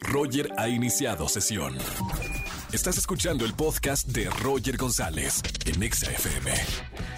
Roger ha iniciado sesión. Estás escuchando el podcast de Roger González en Exa FM.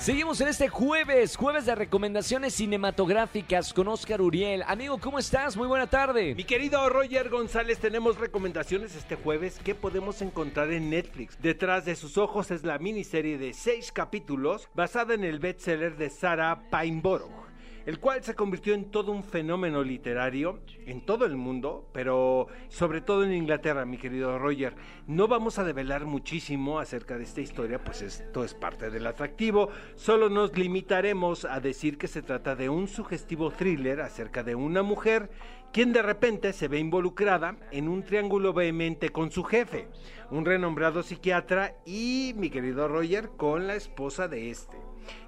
Seguimos en este jueves, jueves de recomendaciones cinematográficas con Oscar Uriel. Amigo, ¿cómo estás? Muy buena tarde. Mi querido Roger González, tenemos recomendaciones este jueves que podemos encontrar en Netflix. Detrás de sus ojos es la miniserie de seis capítulos basada en el bestseller de Sarah Pineborough el cual se convirtió en todo un fenómeno literario en todo el mundo, pero sobre todo en Inglaterra, mi querido Roger. No vamos a develar muchísimo acerca de esta historia, pues esto es parte del atractivo, solo nos limitaremos a decir que se trata de un sugestivo thriller acerca de una mujer quien de repente se ve involucrada en un triángulo vehemente con su jefe, un renombrado psiquiatra y mi querido Roger con la esposa de este.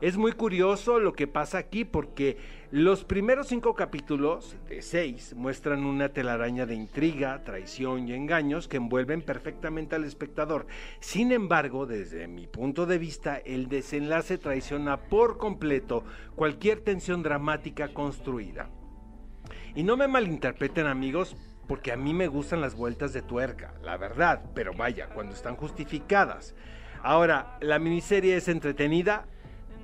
Es muy curioso lo que pasa aquí porque los primeros cinco capítulos de seis muestran una telaraña de intriga, traición y engaños que envuelven perfectamente al espectador. Sin embargo, desde mi punto de vista, el desenlace traiciona por completo cualquier tensión dramática construida. Y no me malinterpreten amigos, porque a mí me gustan las vueltas de tuerca, la verdad, pero vaya, cuando están justificadas. Ahora, la miniserie es entretenida,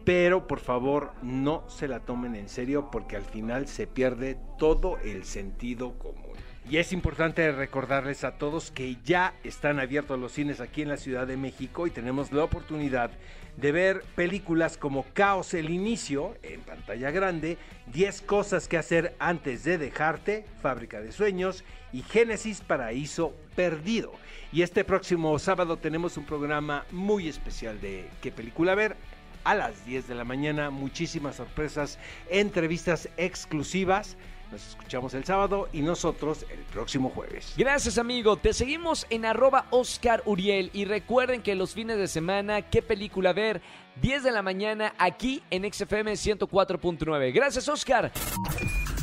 pero por favor no se la tomen en serio porque al final se pierde todo el sentido común. Y es importante recordarles a todos que ya están abiertos los cines aquí en la Ciudad de México y tenemos la oportunidad de ver películas como Caos el Inicio en pantalla grande, 10 cosas que hacer antes de dejarte, Fábrica de Sueños y Génesis Paraíso Perdido. Y este próximo sábado tenemos un programa muy especial de qué película ver a las 10 de la mañana. Muchísimas sorpresas, entrevistas exclusivas. Nos escuchamos el sábado y nosotros el próximo jueves. Gracias amigo, te seguimos en arroba Oscar Uriel y recuerden que los fines de semana, qué película ver, 10 de la mañana aquí en XFM 104.9. Gracias Oscar.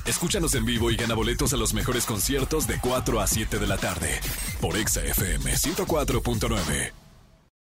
Escúchanos en vivo y gana boletos a los mejores conciertos de 4 a 7 de la tarde por XFM 104.9.